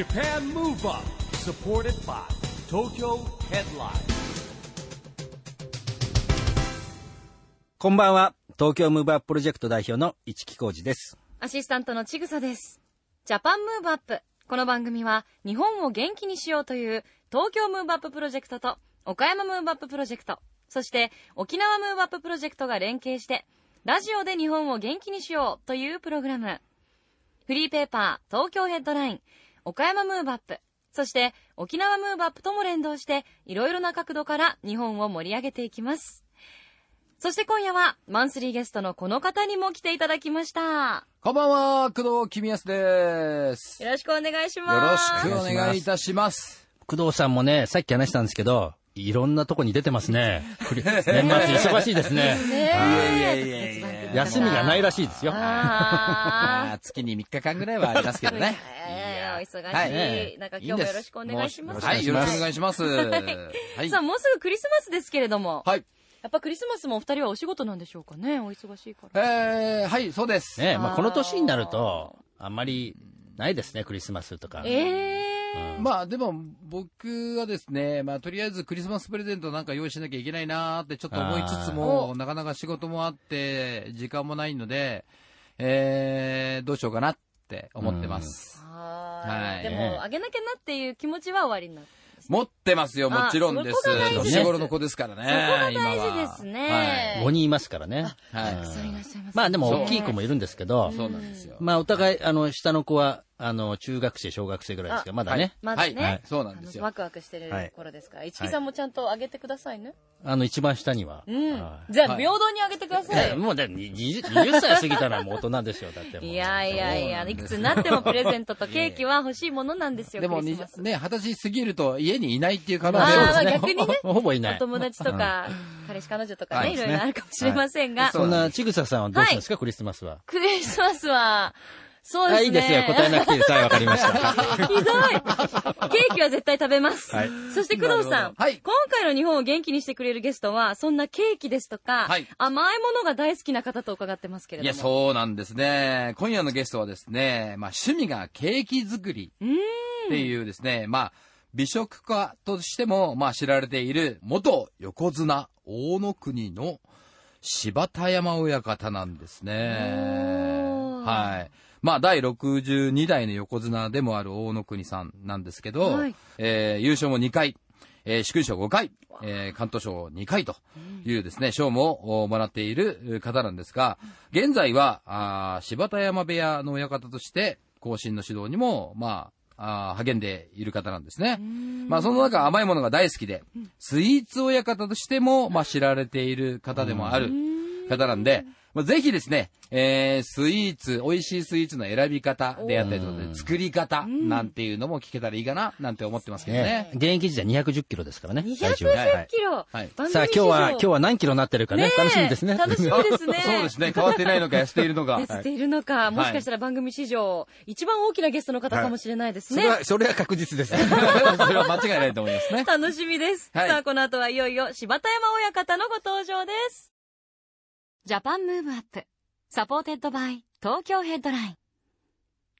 Japan Move Up supported by Tokyo Headline こんばんは。東京ムーブアッププロジェクト代表の一木広治です。アシスタントのちぐさです。 Japan Move Up。この番組は日本を元気にしようという東京ムーブアッププロジェクトと岡山ムーブアッププロジェクト、そして沖縄ムーブアッププロジェクトが連携してラジオで日本を元気にしようというプログラム。フリーペーパー東京ヘッドライン、岡山ムーブアップ、そして沖縄ムーブアップとも連動していろいろな角度から日本を盛り上げていきます。そして今夜はマンスリーゲストのこの方にも来ていただきました。こんばんは、工藤公康です。よろしくお願いしよます。ろしくお願いいたします。工藤さんもね、さっき話したんですけど、いろんなとこに出てますね。年末忙しいですね。ねいやいやいやいや休みがないらしいですよ。月に3日間ぐらいはありますけどね。忙しい。はいなんか今日もよろしくお願いします。はい、よろしくお願いします。はい。さあ、もうすぐクリスマスですけれども、はい。やっぱクリスマスもお二人はお仕事なんでしょうかね？お忙しいから。えー、はい、そうです。ねまあこの年になると、あんまりないですね、クリスマスとか。えー。まあでも僕はですね、まあとりあえずクリスマスプレゼントなんか用意しなきゃいけないなーってちょっと思いつつあも、ーなかなか仕事もあって、時間もないので、えー、どうしようかなって思ってます。ははいい。でも、あげなきゃなっていう気持ちは終わりになって。持ってますよ、もちろんです。年頃の子ですからね。そこが大事ですね。5人いますからね。はい。うんはいたくさんいらっしゃいます。まあでも大きい子もいるんですけど、そうなんですよ。まあお互い、あの、下の子は、あの、中学生、小学生ぐらいですから、まだね。まずね、はいそうなんですよワクワクしてるはい頃ですか？ら、市木さんもちゃんとあげてくださいね。あの、一番下には。うんは。いじゃあ、平等にあげてください。えもうだに 20, 20歳過ぎたらもう大人ですよ、だってもう。いやいやいや、いくつになってもプレゼントとケーキは欲しいものなんですよ、でもにクリスマス。ね、二十歳過ぎると家にいないっていう可能まあ性あーまあですね。逆にね、ほぼいない。お友達とか、彼氏彼女とかね、はいいろいろあるかもしれませんが、そんな、ちぐささんはどうするんですか、クリスマスは。クリスマスは、そうですね。あいいですよ、答えなくていいです。はい、わかりました。ひどい。ケーキは絶対食べます。はいそして工藤さん、はい今回の日本を元気にしてくれるゲストは、そんなケーキですとか、はい甘いものが大好きな方と伺ってますけれども。いや、そうなんですね。今夜のゲストはですね、まあ趣味がケーキ作り。っていうですね、まあ、美食家としても、まあ知られている元横綱大野国の柴田山親方なんですね。はい。まあ、第62代の横綱でもある大野国さんなんですけど、はい。えー優勝も2回、えー、殊勲賞5回、えー、関東賞2回というですね、賞もおもらっている方なんですが、現在は、あー柴田山部屋の親方として、後進の指導にも、まあ、あー励んでいる方なんですね。まあ、その中甘いものが大好きで、スイーツ親方としても、まあ、知られている方でもある方なんで、まあ、ぜひですね、えー、スイーツ、美味しいスイーツの選び方であったりとかね、作り方なんていうのも聞けたらいいかな、なんて思ってますけどねね。現役時代210キロですからね。体重210キロ。はいさあ今日は、今日は何キロになってるかね、楽しみですね。楽しみですね。そうですね、変わってないのか 痩せているのか。痩せているのか、もしかしたら番組史上、一番大きなゲストの方かもしれないですね。それは、それは確実です。それは間違いないと思いますね。楽しみです。はいさあ、この後はいよいよ柴田山親方のご登場です。 Japan Move Up supported by Tokyo Headline。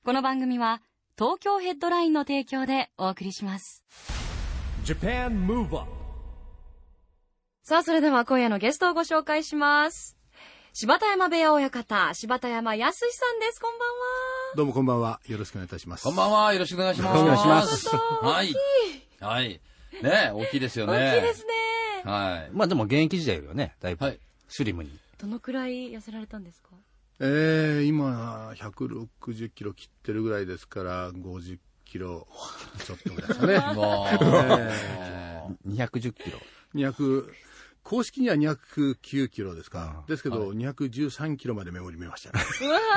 この番組は東京ヘッドラインの提供でお送りします。Japan Move Up さあ、それでは今夜のゲストをご紹介します。柴田山部屋親方、柴田山康さんです。こんばんは。どうもこんばんは。よろしくお願いいたします。こんばんは、よろしくお願いします。よろしくお願いしますはい。はい。ね大きいですよね。大きいですね。はい。まあでも現役時代よりはね、だいぶはいスリムに。どのくらい痩せられたんですか？えー、今、160キロ切ってるぐらいですから、50キロちょっとぐらいですかね。もう、210キロ。200、公式には209キロですか。ですけど、213キロまでメモリ見ましたね。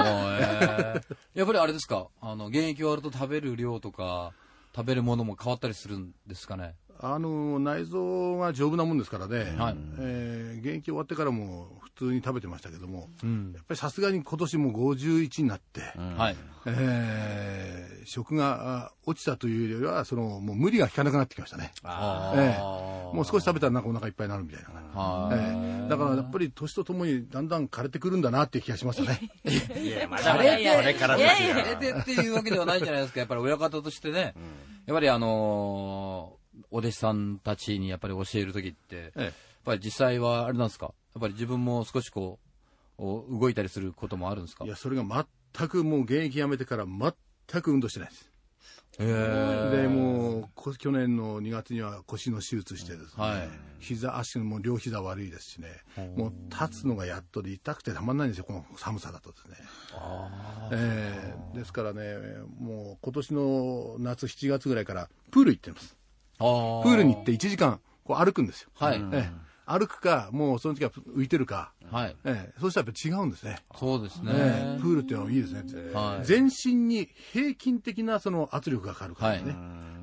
えーやっぱりあれですか？あの、現役終わると食べる量とか、食べるものも変わったりするんですかね？あの内臓が丈夫なもんですからね、はいえー現役終わってからも普通に食べてましたけども、うんやっぱりさすがに今年も51になって、はい。えー食があ落ちたというよりは、そのもう無理が効かなくなってきましたね。あええもう少し食べたらなんかお腹いっぱいになるみたいな。あええだからやっぱり年とともにだんだん枯れてくるんだなっていう気がしますよね。いや、まだまだ、これからですよ。あれでっていうわけではないんじゃないですか。やっぱり親方としてね、やっぱりあのーお弟子さんたちにやっぱり教えるときって、やっえぱり実際はあれなんですか？やっぱり自分も少しこう、お動いたりすることもあるんですか？えいや、それが全くもう現役辞めてから全く運動してないです。へえ。で、もうこ去年の2月には腰の手術してですね、はい。膝、足も両膝悪いですしね、もう立つのがやっとで痛くてたまんないんですよ、この寒さだとですね。ええ。ですからね、もう今年の夏7月ぐらいからプール行ってます。プールに行って1時間こう歩くんですよ。はい。ええ歩くか、もうその時は浮いてるか、はい。ええそうしたらやっぱり違うんですね。そうですね。ええプールっていうのはいいですね。はい全身に平均的なその圧力がかかるからね。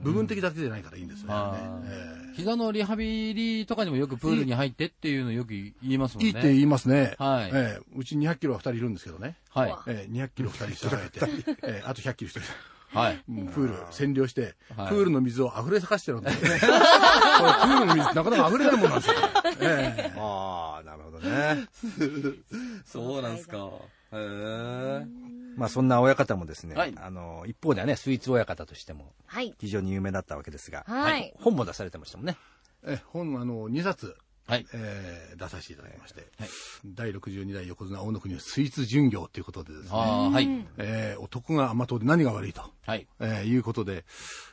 部分的だけじゃないからいいんですよね。はいええ膝のリハビリとかにもよくプールに入ってっていうのよく言いますもんね。いいって言いますね。はいええうち200キロは2人いるんですけどね。はい。ええ200キロ2人抱えて、ええあと100キロ1人。はい。うんプール占領して、はいプールの水を溢れさかしてるんですよ。これプールの水なかなか溢れないもんなんですよ。ええああ、なるほどね。そうなんですか。へえ。まあそんな親方もですね、はいあの、一方ではね、スイーツ親方としてもはい。非常に有名だったわけですが、はい本も出されてましたもんね。え本あの2冊、はい。えー出させていただきまして、第62代横綱大野国のスイーツ巡業ということでですね、はい。えー男が甘党で何が悪いと、はい。えーいうことで、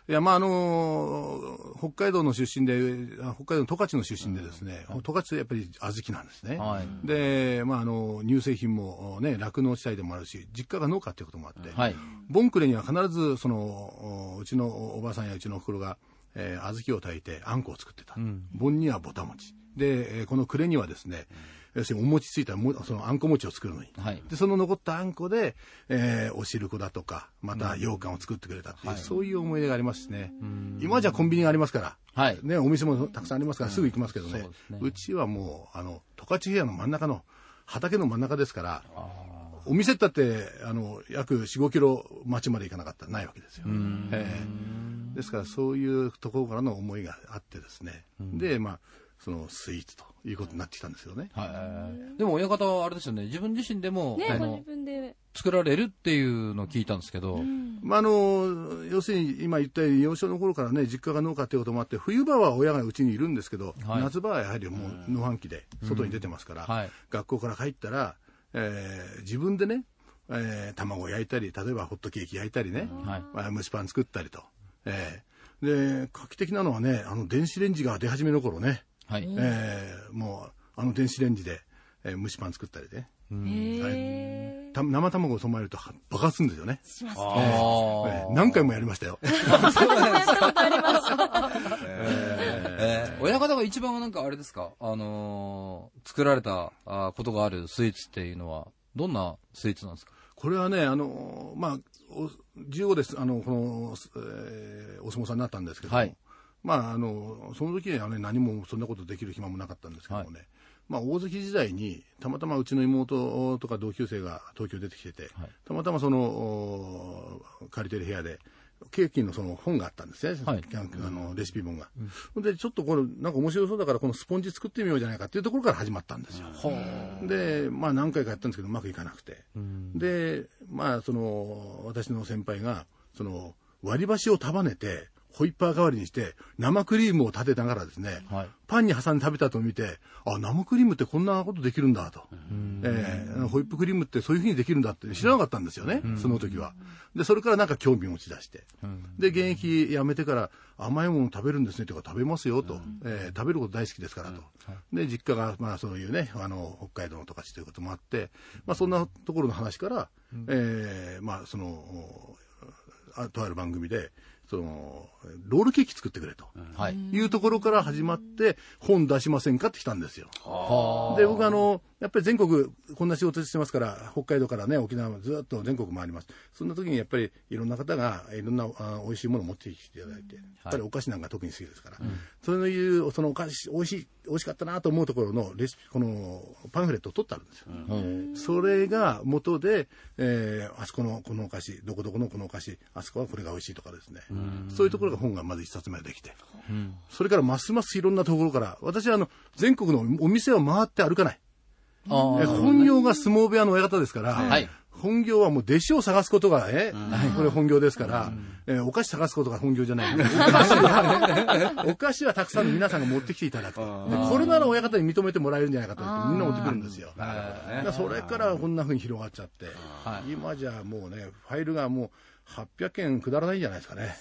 いや、まあ、あのー北海道の出身で、あ北海道の十勝の出身でですね、十勝ってやっぱり小豆なんですね。はいで、まあ、あの、乳製品もね、酪農地帯でもあるし、実家が農家っていうこともあって、はい。ボンクレには必ず、その、おうちのおばあさんやうちのおふくろが、えー小豆を炊いてあんこを作ってた。盆にはぼた餅。で、えーこの暮れにはですね、要するにお餅ついたもそのあんこ餅を作るのに。はい。で、その残ったあんこで、えーお汁粉だとか、また羊羹を作ってくれたっていう、そういう思い出がありますしね。今じゃコンビニがありますから、はい。ね、お店もたくさんありますから、すぐ行きますけどね。そうですねうちはもう、あの、十勝平野の真ん中の、畑の真ん中ですから、お店だって、あの、約4、5キロ町まで行かなかったらないわけですよ。ええですから、そういうところからの思いがあってですね。で、まあ、そのスイーツということになってきたんですよね。はい。でも親方はあれですよね、自分自身でも、ね、分で。作られるっていうのを聞いたんですけど、まあ、あの、要するに今言ったように幼少の頃からね、実家が農家ということもあって、冬場は親がうちにいるんですけど、はい夏場はやはりもう農飯期で外に出てますから、はい学校から帰ったら、えー自分でね、えー卵を焼いたり、例えばホットケーキ焼いたりね、はい。まあ蒸しパン作ったりと。えーで、画期的なのはね、あの電子レンジが出始めの頃ね、はい。えーもうあの電子レンジで、えー蒸しパン作ったりね、へた生卵を染まえるとは爆発するんですよね。ー。します。えー何回もやりましたよ。えー親方が一番なんかあれですか、あのー作られたあーことがあるスイーツっていうのは、どんなスイーツなんですか？これはね、あの、まあ、お15です、あの、この、えーお相撲さんになったんですけども、はいまあ、あの、その時にはね、何もそんなことできる暇もなかったんですけどもね、まあ、大関時代に、たまたまうちの妹とか同級生が東京出てきてて、はい。たまたまその、お借りてる部屋で、ケーキのその本があったんですね、はい。あのレシピ本が。ほん。で、ちょっとこれ、なんか面白そうだから、このスポンジ作ってみようじゃないかっていうところから始まったんですよ。で、まあ何回かやったんですけど、うまくいかなくて。で、まあ、その、私の先輩が、その、割り箸を束ねて、ホイッパー代わりにして、生クリームを立てながらですね、はい。パンに挟んで食べたと見て、あ、生クリームってこんなことできるんだと。えーホイップクリームってそういうふうにできるんだって知らなかったんですよね、その時は。で、それからなんか興味を持ち出して。で、現役辞めてから甘いもの食べるんですねとか食べますよと、えー食べること大好きですからと。で、実家がまあそういうね、あの、北海道の十勝ということもあって、まあそんなところの話から、えーまあその、あとある番組で、その、ロールケーキ作ってくれと。はい。いうところから始まって、本出しませんかって来たんですよ。はで、僕あの、やっぱり全国、こんな仕事してますから、北海道からね、沖縄までずっと全国回ります。そんな時にやっぱりいろんな方が、いろんなあ美味しいものを持ってきていただいて、やっぱりお菓子なんか特に好きですから、そういう、そのお菓子、美味しい、美味しかったなと思うところのレシピ、このパンフレットを取ってあるんですよ。それが元で、えーあそこのこのお菓子、どこどこのこのお菓子、あそこはこれが美味しいとかですね。そういうところが本がまず一冊目できて。それからますますいろんなところから、私はあの、全国のお店を回って歩かない。本業が相撲部屋の親方ですから、はい本業はもう弟子を探すことが、え、これ本業ですから、えーお菓子探すことが本業じゃない。お菓子は、お菓子はたくさんの皆さんが持ってきていただく。でこれなら親方に認めてもらえるんじゃないかと思ってみんな持ってくるんですよ。だからそれからこんな風に広がっちゃって、今じゃもうね、ファイルがもう800件くだらないんじゃないですかね。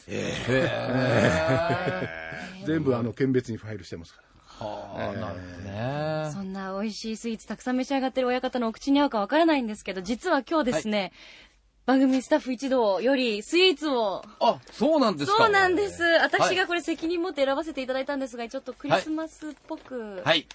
全部あの、県別にファイルしてますから。あ、なるほどね。そんな美味しいスイーツたくさん召し上がってる親方のお口に合うかわからないんですけど、実は今日ですね、番組スタッフ一同よりスイーツをあ、そうなんですか。そうなんです。私はいがこれ責任持って選ばせていただいたんですが、ちょっとクリスマスっぽく、はい。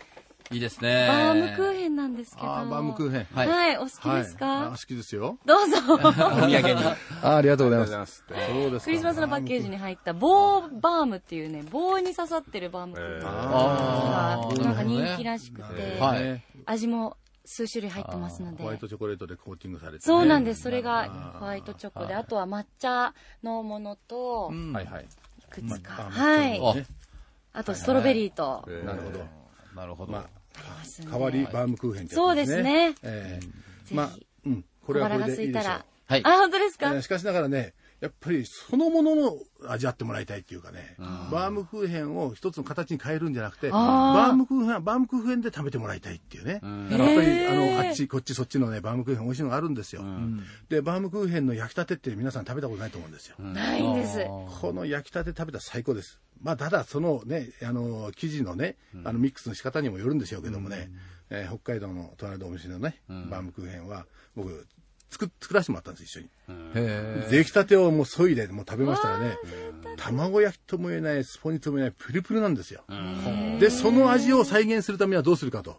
いいですね。バームクーヘンなんですけど。あーバームクーヘン。はいはい、お好きですか、はいあ好きですよ。どうぞ。お土産に。あ ありがとうございます。そうですクリスマスのパッケージに入った棒バームっていうね、棒に刺さってるバームクーヘンがなんか人気らしくて、はい味も数種類入ってますのでホワイ。トチョコレートでコーティングされて、ね。そうなんです。それがホワイトチョコで、あとは抹茶のものと、はいはい。いくつか。あはい。ああとストロベリーと。なるほど。なるほど。まあ、代わりバームクーヘンそうですね。えまあ、うん。これはこれでいいでしょう。はい。あ、本当ですか？えーしかしながらね、やっぱりそのものの味わってもらいたいっていうかね、バームクーヘンを一つの形に変えるんじゃなくて、あー。バームクーヘンはバームクーヘンで食べてもらいたいっていう。ね。やっぱり、あの、あっち、こっち、そっちのね、バームクーヘン美味しいのがあるんですよ。で、バームクーヘンの焼きたてって皆さん食べたことないと思うんですよ。ないんです。この焼きたて食べたら最高です。まあ、ただ、そのね、あの、生地のね、あの、ミックスの仕方にもよるんでしょうけどもね、えー北海道の隣のお店のね、バームクーヘンは、僕、作、作らせてもらったんです、一緒に。へ出来たてをもう削いで、もう食べましたらね、卵焼きとも言えない、スポニチとも言えない、プルプルなんですよ。で、その味を再現するためにはどうするかと。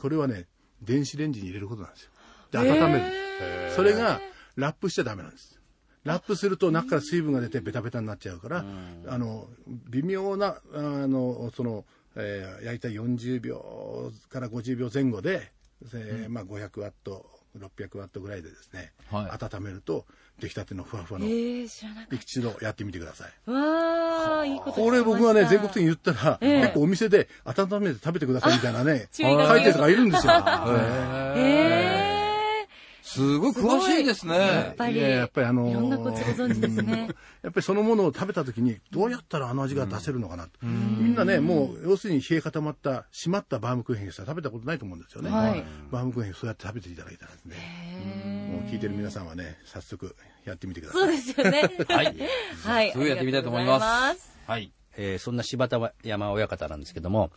これはね、電子レンジに入れることなんですよ。で、温めるんです。それが、ラップしちゃダメなんです。ラップすると中から水分が出てベタベタになっちゃうから、あの、微妙な、あの、その、えー焼いた40秒から50秒前後で、えーまあ500ワット、600ワットぐらいでですね、はい。温めると、出来たてのふわふわえの、ー、知らなかっ一度やってみてください。た。わー、いいことこれ僕はね、全国的に言ったら、ええ。結構お店で温めて食べてくださいみたいなね、書いてる人がいるんですよ。えすごい詳しいですー、やっね。ぱり、いややっぱりあのーいろんなコツご存知ですね。やっぱりそのものを食べた時に、どうやったらあの味が出せるのかなと。みんなね、もう、要するに冷え固まった、締まったバームクーヘンしたら食べたことないと思うんですよね。はいバームクーヘンそうやって食べていただいたらですね。もう聞いてる皆さんはね、早速やってみてください。そうですよね。はい。はい。すぐやってみたいと思います。はい。えーそんな柴田山親方なんですけども、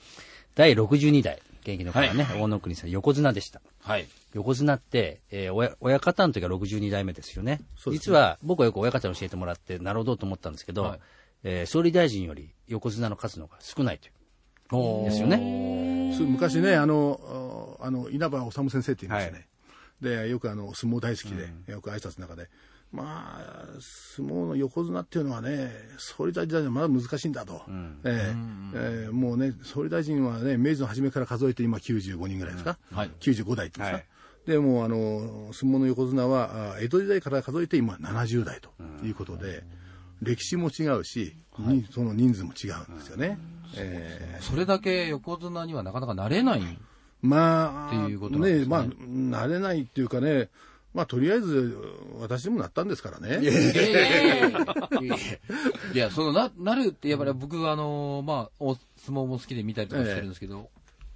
第62代、現役の方ね、大野国さん、横綱でした。はい。横綱って、えー親親方の時は62代目ですよね。そうです実は僕はよく親方に教えてもらって、なるほどと思ったんですけど、はいえー総理大臣より横綱の数の方が少ないという。ですよね。昔ね、あの、あの、稲葉治先生って言いましたね。で、よくあの、相撲大好きで、よく挨拶の中で、まあ、相撲の横綱っていうのはね、総理大臣はまだ難しいんだと。ええええもうね、総理大臣はね、明治の初めから数えて今95人ぐらいですか？はい95代っていうんですか？で、もうあの、相撲の横綱は、あ江戸時代から数えて今70代ということで、歴史も違うし、にその人数も違うんですよね。ええそれだけ横綱にはなかなかなれない。まあ、っていうことなんですねまあ、慣れないっていうかね、まあ、とりあえず、私でもなったんですからね。いや、その、な、なるって、やっぱり僕はあの、まあ、お相撲も好きで見たりとかしてるんですけど、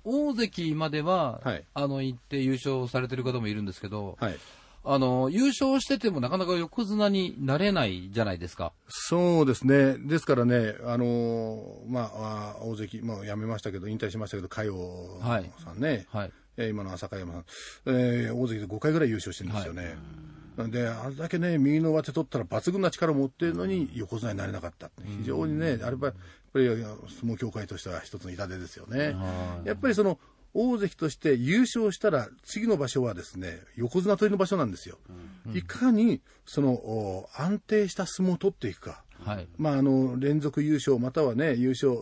大関までは、はいあの、行って優勝されてる方もいるんですけど、はい。あの、優勝しててもなかなか横綱になれないじゃないですか。そうですね。ですからね、あのーまあ、あ大関、もう辞めましたけど、引退しましたけど、佳代さんね、はい。えー今の浅香山さん、えー大関で5回ぐらい優勝してるんですよね。で、あれだけね、右の上手取ったら抜群な力を持ってるのに横綱になれなかった。非常にね、あれはやっぱり相撲協会としては一つの痛手ですよね。やっぱりその、大関として優勝したら、次の場所はですね、横綱取りの場所なんですよ。いかに、その、お安定した相撲を取っていくか。はい。まあ、あの、連続優勝、またはね、優勝、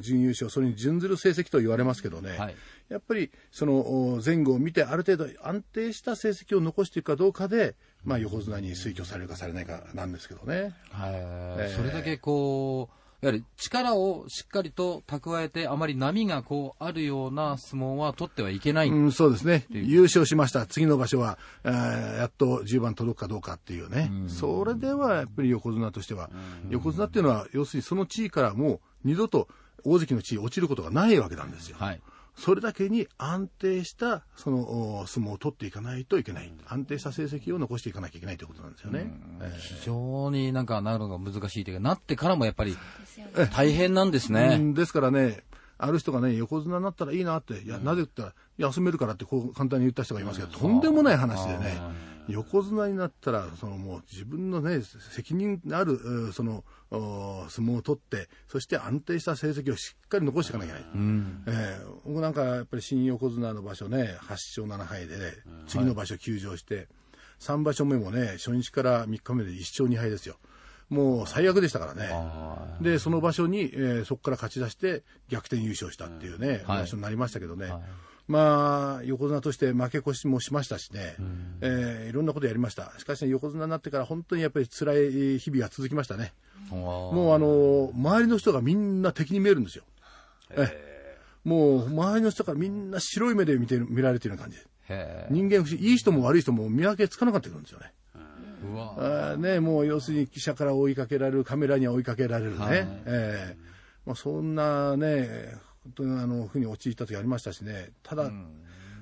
準優勝、それに準ずる成績と言われますけどね。はい。やっぱり、その、お前後を見て、ある程度安定した成績を残していくかどうかで、まあ、横綱に推挙されるかされないかなんですけどね。はい、えーそれだけこう、やはり力をしっかりと蓄えて、あまり波がこうあるような相撲は取ってはいけない。うん、そうですね。優勝しました。次の場所は、えーやっと10番届くかどうかっていうね。それではやっぱり横綱としては、横綱っていうのは、要するにその地位からもう二度と大関の地位に落ちることがないわけなんですよ。はい。それだけに安定したそのお相撲を取っていかないといけない。安定した成績を残していかなきゃいけないということなんですよね。え非常になんかなるのが難しいというか、なってからもやっぱり大変なんですね。んですからね、ある人がね、横綱になったらいいなって、いや、なぜって言ったら、休めるからってこう簡単に言った人がいますけど、とんでもない話でね、横綱になったら、そのもう自分のね、責任のある、うその、お相撲を取って、そして安定した成績をしっかり残していかなきゃいけない。えー僕なんかやっぱり新横綱の場所ね、8勝7敗で、ね、次の場所休場して、3場所目もね、初日から3日目で1勝2敗ですよ。もう最悪でしたからね。で、その場所に、えーそこから勝ち出して逆転優勝したっていうね、はい場所になりましたけどね。まあ、横綱として負け越しもしましたしね、えーいろんなことやりました。しかし、ね、横綱になってから本当にやっぱり辛い日々が続きましたね。ももうあの、周りの人がみんな敵に見えるんですよ。ええもう周りの人からみんな白い目で見てる見られてるような感じ。へ人間不思議、いい人も悪い人も見分けつかなかったんですよね。ーうわ。あーね、もう要するに記者から追いかけられる、カメラには追いかけられるね。はい。ええ。まあ、そんなね、本当にあの、ふうに陥った時ありましたしね。ただ、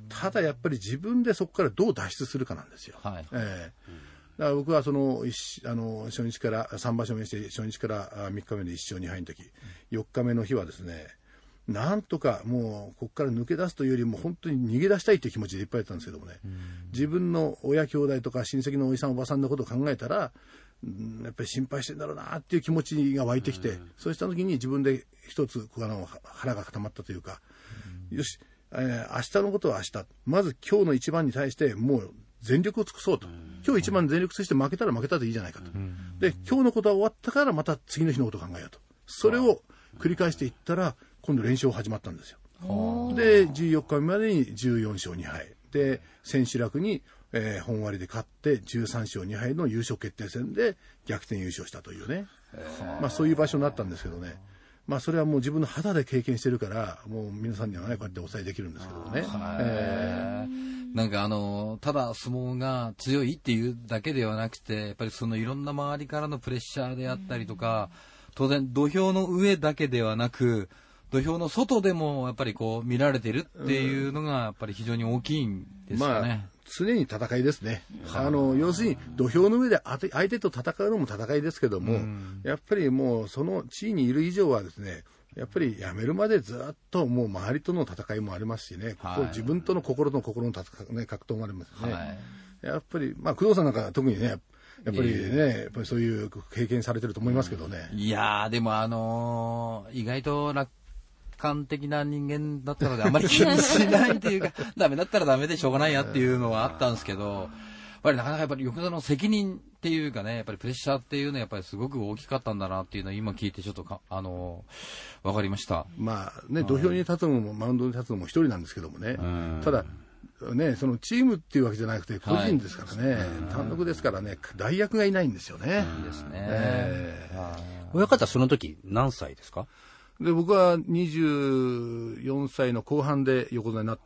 ただやっぱり自分でそこからどう脱出するかなんですよ。はい。ええ。だから僕はその一あの初日から3場所目にして初日からあ3日目で1勝2敗の時。4日目の日はですねなんとかもうここから抜け出すというよりも本当に逃げ出したいという気持ちでいっぱいだったんですけどもね、自分の親兄弟とか親戚のおじさんおばさんのことを考えたらうんやっぱり心配してんだろうなっていう気持ちが湧いてきて、そうした時に自分で一つ腹が固まったというか、よし、えー明日のことは明日。まず今日の一番に対してもう全力を尽くそうと、今日一番全力尽くして負けたら負けたでいいじゃないかと、で今日のことは終わったからまた次の日のことを考えようと。それを繰り返していったら今度連勝始まったんですよ。で14日目までに14勝2敗。で千秋楽に、えー本割で勝って13勝2敗の優勝決定戦で逆転優勝したというね、まあ、そういう場所になったんですけどね。まあそれはもう自分の肌で経験してるからもう皆さんにはねこうやってお伝えできるんですけどね、えなんかあの、ただ相撲が強いっていうだけではなくて、やっぱりそのいろんな周りからのプレッシャーであったりとか、当然土俵の上だけではなく、土俵の外でもやっぱりこう見られてるっていうのがやっぱり非常に大きいんですまあかね。、常に戦いですね。あの、要するに土俵の上で相手相手と戦うのも戦いですけども、やっぱりもうその地位にいる以上はですね、やっぱりやめるまでずっともう周りとの戦いもありますしね、ここはい自分との心と心の戦い、ね、格闘もありますね。はいやっぱり、まあ、工藤さんなんかは特にね、やっぱりね、やっぱりそういう経験されてると思いますけどね。いやー、でもあのー意外と楽観的な人間だったので、あまり気にしないというか、ダメだったらダメでしょうがないやっていうのはあったんですけど、やっぱりなかなかやっぱり横綱の責任っていうかね、やっぱりプレッシャーっていうのはやっぱりすごく大きかったんだなっていうのは今聞いてちょっとか、あのーわかりました。まあね、土俵に立つのも、マウンドに立つのも一人なんですけどもね、ただ、ね、そのチームっていうわけじゃなくて、個人ですからね、単独ですからね、代役がいないんですよね。ですね。え親方その時何歳ですか？で僕は24歳の後半で横綱にな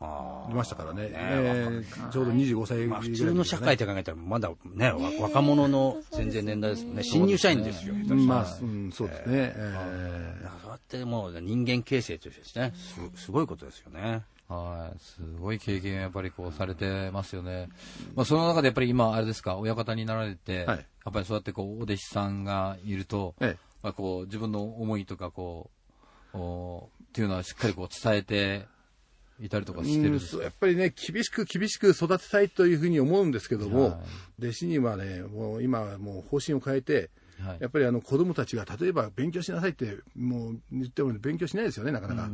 りましたからね、えーちょうど25歳ぐらいまあ普通の社会って考えたらまだね、わ若者の全然年代ですもんね。新入社員ですよ。うんまあ、うん、そうですね。えだからそうやってもう人間形成としてですね、すすごいことですよね。はい。すごい経験をやっぱりこうされてますよね。まあその中でやっぱり今あれですか、親方になられて、はいやっぱりそうやってこうお弟子さんがいると、ええまあこう自分の思いとかこう、おっていうのはしっかりこう伝えていたりとかしてるんやっぱりね、厳しく厳しく育てたいというふうに思うんですけども、はい。弟子にはね、もう今はもう方針を変えて、はい。やっぱりあの子供たちが例えば勉強しなさいってもう言っても勉強しないですよね、なかなか。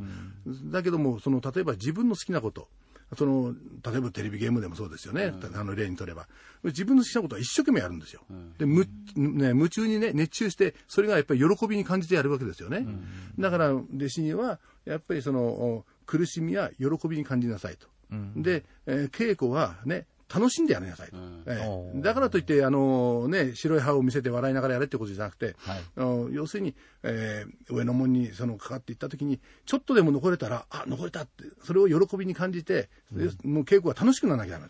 だけども、その例えば自分の好きなこと、その例えばテレビゲームでもそうですよね、あの例にとれば、自分の好きなことは一生懸命やるんですよ。でむね、夢中にね、熱中して、それがやっぱり喜びに感じてやるわけですよね。だから弟子には、やっぱりそのお苦しみや喜びに感じなさいと。で、えー稽古はね、楽しんでやりなさいと。ええ。おー。だからといって、あのね、白い歯を見せて笑いながらやれってことじゃなくて、はい。あの要するに、えー上の門にそのかかっていったときに、ちょっとでも残れたら、あ、残れたって、それを喜びに感じて、でもう稽古が楽しくならなきゃダメ、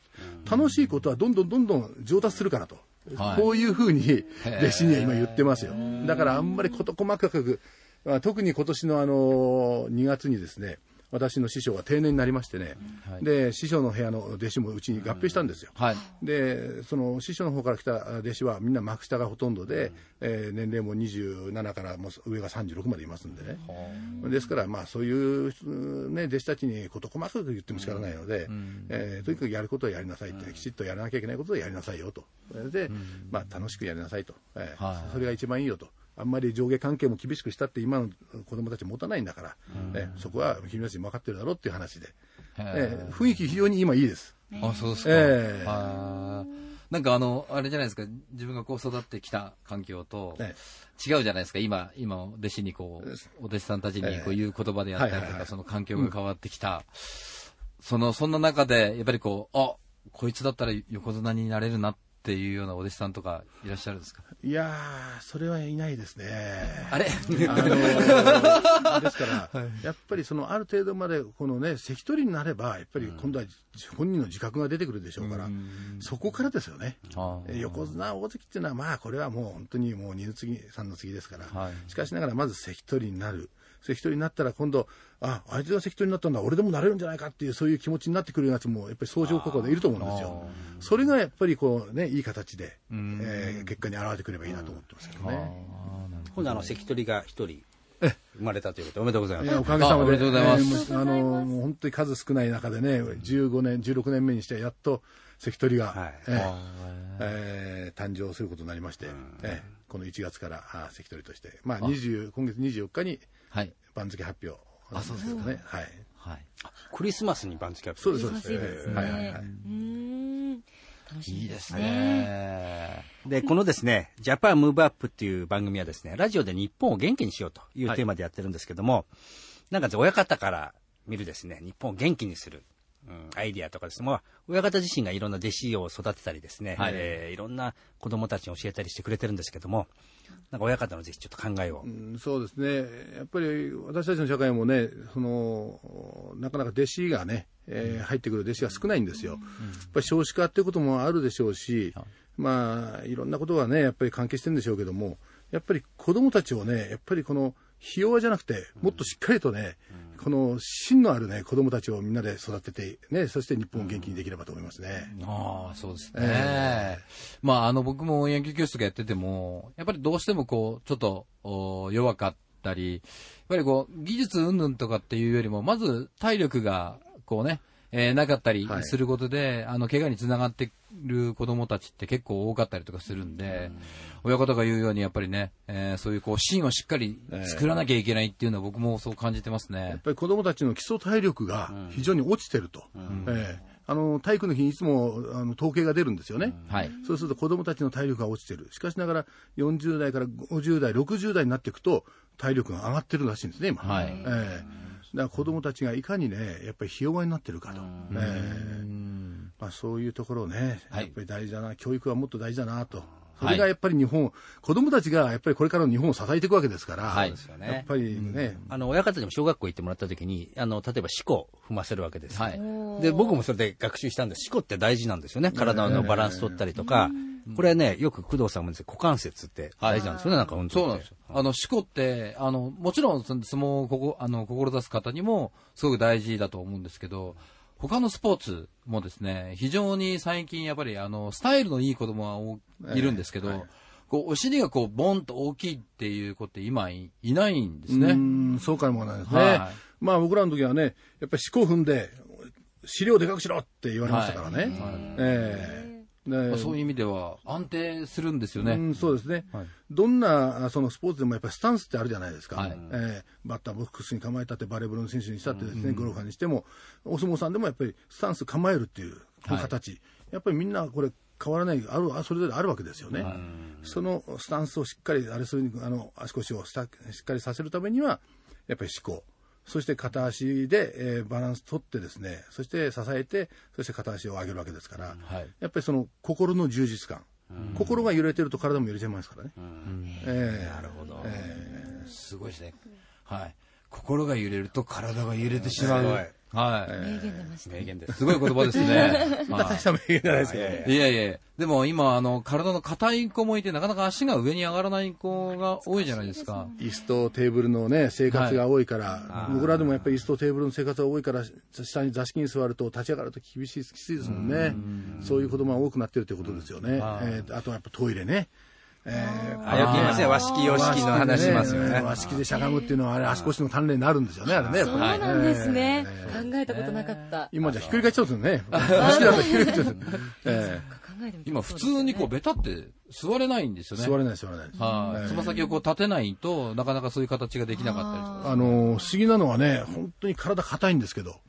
楽しいことはどんどんどんどん上達するからと。はい。こういうふうに弟子には今言ってますよ。だからあんまり事細かく、まあ特に今年のあの2月にですね、私の師匠が定年になりましてね、はい。で師匠の部屋の弟子もうちに合併したんですよ。はい。でその師匠の方から来た弟子はみんな幕下がほとんどで、えー年齢も27からもう上が36までいますんでね、ですから、まあ、そういう、うんね、弟子たちに事細かく言っても仕方ないので、えーとにかくやることをやりなさいって、きちっとやらなきゃいけないことをやりなさいよと、で、まあ、楽しくやりなさいと、えーはい。それが一番いいよと。あんまり上下関係も厳しくしたって今の子供たち持たないんだから、えーそこは君たちも分かってるだろうっていう話で、えー。雰囲気非常に今いいです。あ、そうですか。えー。なんかあの、あれじゃないですか、自分がこう育ってきた環境とえ違うじゃないですか、今、今、弟子にこう、お弟子さんたちにこういう言葉でやったりとか、はいはいはい。その環境が変わってきた。その、そんな中で、やっぱりこう、あ、こいつだったら横綱になれるなっていうようなお弟子さんとかいらっしゃるんですか？いやー、それはいないですね。あれ？あのですから、やっぱりそのある程度まで、このね、関取になれば、やっぱり今度は本人の自覚が出てくるでしょうから、そこからですよね。横綱、大関っていうのは、まあ、これはもう本当にもう二の次、三の次ですから、はい。しかしながら、まず関取になる。関取になったら今度、あ、あいつが関取になったんだ、俺でもなれるんじゃないかっていう、そういう気持ちになってくるやつも、やっぱり相乗効果でいると思うんですよ。それがやっぱりこうね、いい形で、えー結果に現れてくればいいなと思ってますけどね。今度あの、関取が一人生まれたということでおめでとうございます。いやおかげさまで、あおめでとうございます。えーもうあのもう本当に数少ない中でね、15年、16年目にして、やっと関取が、はい。えー。えー誕生することになりまして、えーこの1月からあ関取として、まあ、20今月24日にはい。番付発表なんですけどね、はい、はい。クリスマスに番付アップそうです、そうです。はいはいはい、うーん。楽しいいです。ね。で、このですね、ジャパンムーブアップっていう番組はですね、ラジオで日本を元気にしようというテーマでやってるんですけども、なんか親方から見るですね、日本を元気にする、うん、アイディアとかですね、まあ、親方自身がいろんな弟子を育てたりですね、はいえーいろんな子供たちに教えたりしてくれてるんですけども、なんか親方のぜひちょっと考えを。うんそうですね、やっぱり私たちの社会もね、そのなかなか弟子がね、えー入ってくる弟子が少ないんですよ。やっぱり少子化っていうこともあるでしょうし、まあ、いろんなことがね、やっぱり関係してるんでしょうけども、やっぱり子供たちをね、やっぱりこの、ひ弱じゃなくて、もっとしっかりとね、この芯のあるね、子供たちをみんなで育てて、ね、そして日本を元気にできればと思いますね。ああ、そうですね。まあ、あの、僕も野球教室とかやってても、やっぱりどうしてもこう、ちょっと、お弱かったり、やっぱりこう、技術云々とかっていうよりも、まず体力が、こうね、えーなかったりはいすることで、あの、怪我につながってる子供たちって結構多かったりとかするんで、親方が言うように、やっぱりね、えーそういうこう、芯をしっかり作らなきゃいけないっていうのは僕もそう感じてますねやっ。ぱり子供たちの基礎体力が非常に落ちてると。ええあの体育の日にいつもあの統計が出るんですよね。はい。そうすると子供たちの体力が落ちてる。しかしながら40代から50代、60代になっていくと体力が上がってるらしいんですね、今。はいええだから子供たちがいかにね、やっぱりひ弱になってるかと。ええまあ、そういうところをね、はいやっぱり大事だな、教育はもっと大事だなと。それがやっぱり日本、子供たちがやっぱりこれからの日本を支えていくわけですから、はいやっぱりね、あの、親方にも小学校行ってもらった時に、あの、例えば四股踏ませるわけです。はい。で、僕もそれで学習したんです。四股って大事なんですよね。体のバランス取ったりとか。これね、よく工藤さんも股関節って大事なんですよね、なんか運動。そうなんですよ。あの、四股って、あの、もちろんその相撲をここ、あの、志す方にもすごく大事だと思うんですけど、他のスポーツもですね、非常に最近やっぱりあの、スタイルのいい子供は多いるんですけど、こう、お尻がこう、ボンと大きいっていう子って今いいないんですうね。んそうかもないですね。はいまあ僕らの時はね、やっぱり四股踏んで、資料でかくしろって言われましたからね。はいええねまあそういう意味では安定するんですよね。うん、そうですね、はい。どんなあそのスポーツでもやっぱりスタンスってあるじゃないですか、はい。えーバッターボックスに構えたって、バレーボールの選手にしたってですね、ゴルファーにしても、お相撲さんでもやっぱりスタンス構えるっていう、この形、やっぱりみんなこれ、変わらない、あるあそれぞれあるわけですよね、そのスタンスをしっかり、あれするあの足腰をしっかりさせるためには、やっぱり思考。そして片足で、えーバランス取ってですね、そして支えて、そして片足を上げるわけですから、はいやっぱりその心の充実感、心が揺れてると体も揺れちゃいますからね。ええなるほど。すごいですね。はい。心が揺れると体が揺れてしまう。すごいは名言出ました。名言ですい。。すごい言葉ですね。は大した名言じゃないですけど。いいやいやでも今、あの、体の硬い子もいて、なかなか足が上に上がらない子が多いじゃないですか。椅子とテーブルのね、生活が多いから、僕らでもやっぱり椅子とテーブルの生活が多いから、下に座敷に座ると立ち上がると厳しい、きついですもんね。そういう子供が多くなってるということですよね。えーあとはやっぱトイレね。えーあ、よく言いますね。和式、洋式の話しますよね。和式でしゃがむっていうのは、あれ足腰の鍛錬になるんですよね、あれね。そうなんですね。考えたことなかった。今じゃひっくり返っちゃうんですよね。和式だとひっくり返っちゃう今、普通にこう、ベタって座れないんですよね。え座れない、座れない。はい。つま先をこう立てないと、なかなかそういう形ができなかったりとか。あの、不思議なのはね、本当に体硬いんですけど、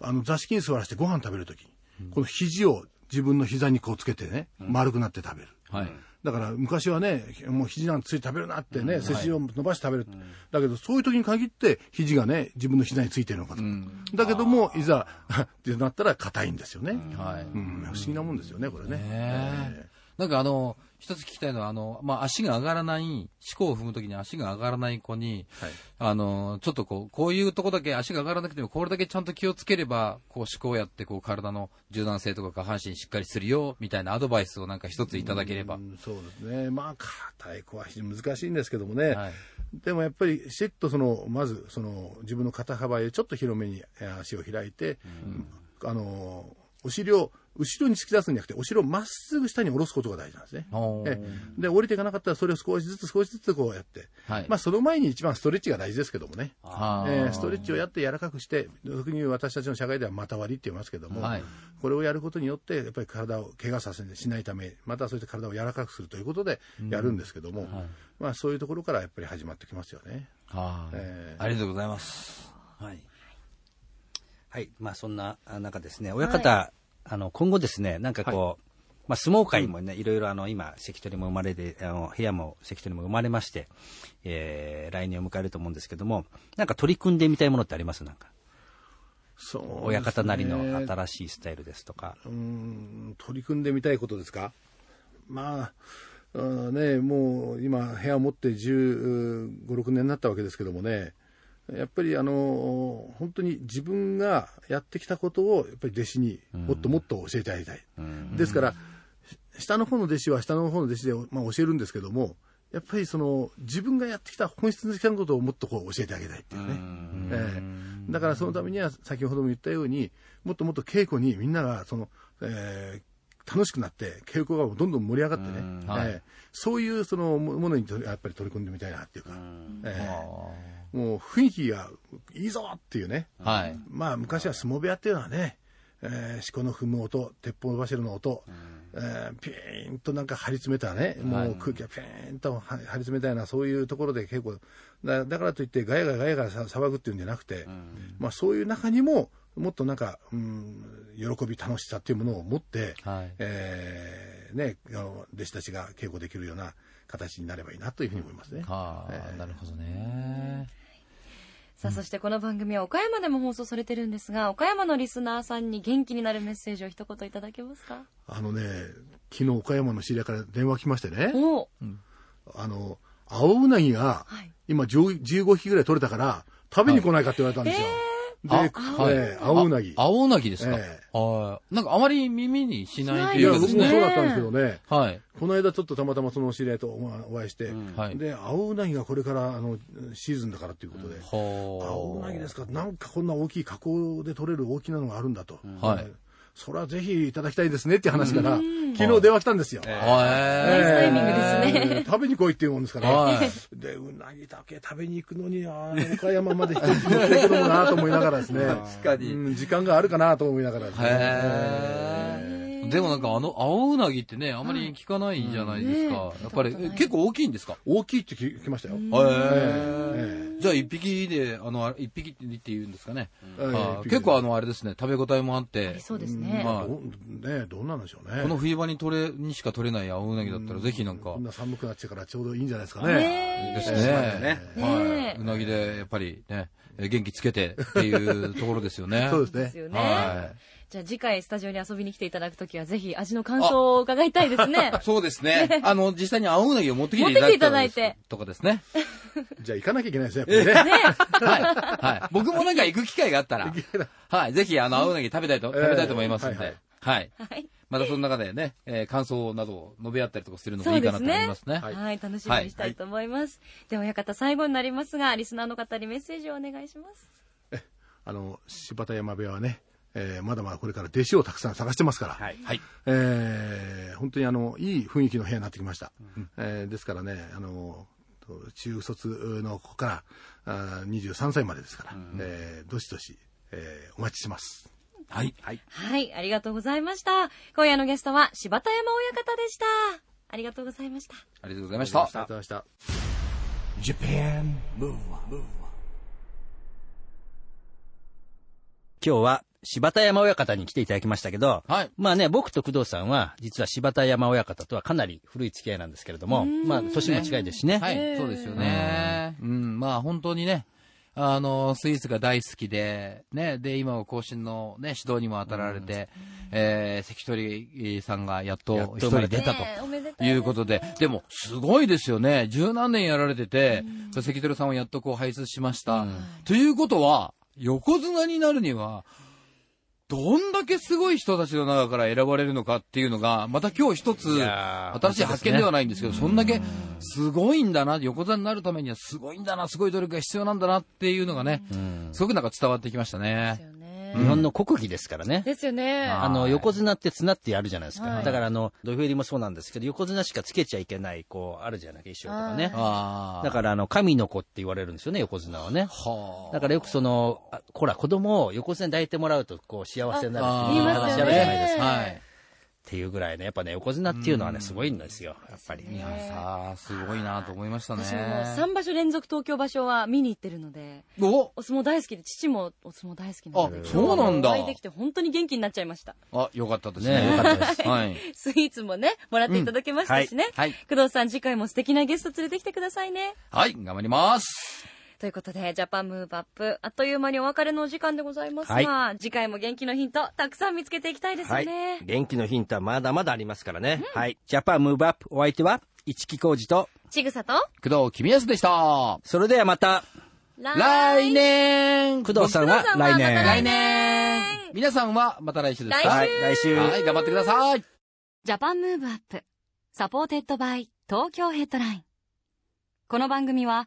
あの、座敷に座らせてご飯食べるとき、この肘を自分の膝にこうつけてね、丸くなって食べる。はい。だから昔はね、もう肘なんてついて食べるなってね、背筋を伸ばして食べる。だけどそういう時に限って肘がね、自分の膝についてるのかと。だけども、いざ、ってなったら硬いんですよね。はい。うん、不思議なもんですよね、これね。ねえなんかあの、一つ聞きたいのは、あの、まあ、足が上がらない、思考を踏むときに足が上がらない子に、あの、ちょっとこう、こういうとこだけ足が上がらなくても、これだけちゃんと気をつければ、こう思考をやって、こう体の柔軟性とか下半身しっかりするよ、みたいなアドバイスをなんか一ついただければ。うんそうですね。まあ、硬い子は非常に難しいんですけどもね。はいでもやっぱり、しっとその、まず、その、自分の肩幅へちょっと広めにえー足を開いて、あの、お尻を後ろに突き出すんじゃなくて、お尻をまっすぐ下に下ろすことが大事なんですね。で、降りていかなかったら、それを少しずつ少しずつこうやって、はい。まあ、その前に一番ストレッチが大事ですけどもね。えーストレッチをやって柔らかくして、特に私たちの社会では股割りって言いますけども、はいこれをやることによって、やっぱり体を怪我させしないため、またそういった体を柔らかくするということでやるんですけども、まあそういうところからやっぱり始まってきますよね。はいえーありがとうございます。はい。はい。まあそんなあ中ですね、親方、あの、今後ですね、なんかこう、まあ相撲界もね、いろいろあの、今、関取も生まれて、あの、部屋も関取も生まれまして、えー、来年を迎えると思うんですけども、なんか取り組んでみたいものってあります？なんか。そうね。親方なりの新しいスタイルですとか。うーん取り組んでみたいことですか？まあ、うんね、もう今、部屋を持って15、6年になったわけですけどもね、やっぱりあの本当に自分がやってきたことをやっぱり弟子にもっともっと教えてあげたい。ですから、下の方の弟子は下の方の弟子で、まあ、教えるんですけども、やっぱりその自分がやってきた本質的なことをもっとこう教えてあげたいっていうね。ええだからそのためには先ほども言ったようにもっともっと稽古にみんながその、えー楽しくなって稽古がどんどん盛り上がってね、はいええ。そういうそのもものにとやっぱり取り組んでみたいなっていうか、ええ。もう雰囲気がいいぞっていうね、はい。まあ昔は相撲部屋っていうのはね、えー、四股の踏む音、鉄砲柱の音、えーピーンとなんか張り詰めたね、もう空気がピーンとは張り詰めたような、そういうところで結構、だだからといってガヤガヤガヤガヤさ騒ぐっていうんじゃなくて、まあそういう中にも、もっとなんか、うん、喜び、楽しさっていうものを持って、はい。えーね、あの弟子たちが稽古できるような形になればいいなというふうに思いますね。はあ、なるほどね。さあ、そしてこの番組は岡山でも放送されてるんですが、岡山のリスナーさんに元気になるメッセージを一言いただけますか？あのね、昨日岡山の知り合いから電話来ましてね、あの、青うなぎがはい、今10 15匹ぐらい取れたから、食べに来ないかって言われたんですよ。で、あえー青うなぎ。あ青うなぎですか、えはい。なんかあまり耳にしないといや、いうかですね。僕もそうだったんですけどね、はい。この間ちょっとたまたまその知り合いとおお会いして、はい。で、青うなぎがこれからあのシーズンだからっていうことで、青うなぎですか、なんかこんな大きい加工で取れる大きなのがあるんだと。はいそれはぜひいただきたいですねっていう話から、昨日電話来たんですよ。ナイスはタイミングですね。え ー食べに来いっていうもんですから、はい。でうなぎだけ食べに行くのにあー岡山まで一人持ってくるのもなと思いながらですね。確かに。うん時間があるかなと思いながらですね、へえ。でもなんかあの青うなぎってね、あまり聞かないじゃないですか。やっぱり、え結構大きいんですか？大きいって聞きましたよ。へええ。じゃあ一匹で、あの、一匹って言うんですかね？結構あの、あれですね、食べ応えもあっあてり、そうですね。まあどねどうなんでしょうね。この冬場に取れ、にしか取れない青うなぎだったら、ぜひなんかこん、な寒くなっちゃうからちょうどいいんじゃないですかねね。ですねはい。うなぎで、やっぱりね、え元気つけてっていうところですよね。そうですねです。じゃあ次回スタジオに遊びに来ていただくときはぜひ味の感想を伺いたいですね。い。そうですね。あの、実際に青うなぎを持ってきていただいたら持ってきていただいてとかですね。じゃあ行かなきゃいけないですね、やっぱりね。はい。はい。僕もなんか行く機会があったら、はい。ぜひ、あの、青うなぎ食べたいと、食べたいと思いますんではいはい。はい。はい。またその中でね、えー感想などを述べ合ったりとかするのもいいかなと思いますね。はい、楽しみにしたいと思います。では、親方、最後になりますが、リスナーの方にメッセージをお願いします。あの、柴田山部屋はね、えーまだまだこれから弟子をたくさん探してますから、はい。はい。えー本当にあの、いい雰囲気の部屋になってきました。えーですからね、あの、中卒の子からあー23歳までですから、えーどしどし、えーお待ちしてます。はい。はい。はい、ありがとうございました。今夜のゲストは柴田山親方でした。ありがとうございました。ありがとうございました。ありがとうございました。Japan Move Up, 今日は柴田山親方に来ていただきましたけど、はい。まあね、僕と工藤さんは、実は柴田山親方とはかなり古い付き合いなんですけれども、まあ、年も近いですしね。はい、そうですよね。うん、まあ本当にね、あの、スイーツが大好きで、ね、で、今は更新のね、指導にも当たられて、えー、関取さんがやっと一人出たと。いいうことで、でも、すごいですよね。十何年やられてて、関取さんをやっとこう輩出しました。ということは、横綱になるには、どんだけすごい人たちの中から選ばれるのかっていうのが、また今日一つ、新しい発見ではないんですけど、そんだけすごいんだな、横綱になるためにはすごいんだな、すごい努力が必要なんだなっていうのがね、すごくなんか伝わってきましたですね。日本の国技ですからね。ですよね。あの、横綱って綱ってやるじゃないですか。はいだからあの、土俵入りもそうなんですけど、横綱しかつけちゃいけない、こう、あるじゃない衣装とかね。だからあの、神の子って言われるんですよね、横綱はね。はあ。だからよくその、あほら、子供を横綱に抱いてもらうと、こう、幸せになるっていう話あるじゃないですか。はい。っていうぐらいね、やっぱね、横綱っていうのはね、すごいんですよ、やっぱり。いやさあ、すごいなと思いましたね。私も3場所連続東京場所は見に行ってるので、おお相撲大好きで、父もお相撲大好きなので、あそうなんだ今日はもお会いできて本当に元気になっちゃいました。あ、よかったですねね。よかったです。はい。スイーツもね、もらっていただけましたしね。はい。工藤さん、次回も素敵なゲスト連れてきてくださいね。はい、頑張ります。ということで、ジャパンムーブアップ、あっという間にお別れのお時間でございますが、次回も元気のヒント、たくさん見つけていきたいですはいよね。。元気のヒントはまだまだありますからね。はい。 Japan Move Up、お相手は、一木広治と、ちぐさと、工藤公康でした。それではまた、来年工藤さんは来年。来年皆さんはまた来週ですか？来週はい、来週。はい、頑張ってください。 Japan Move Up supported by Tokyo Headline。この番組は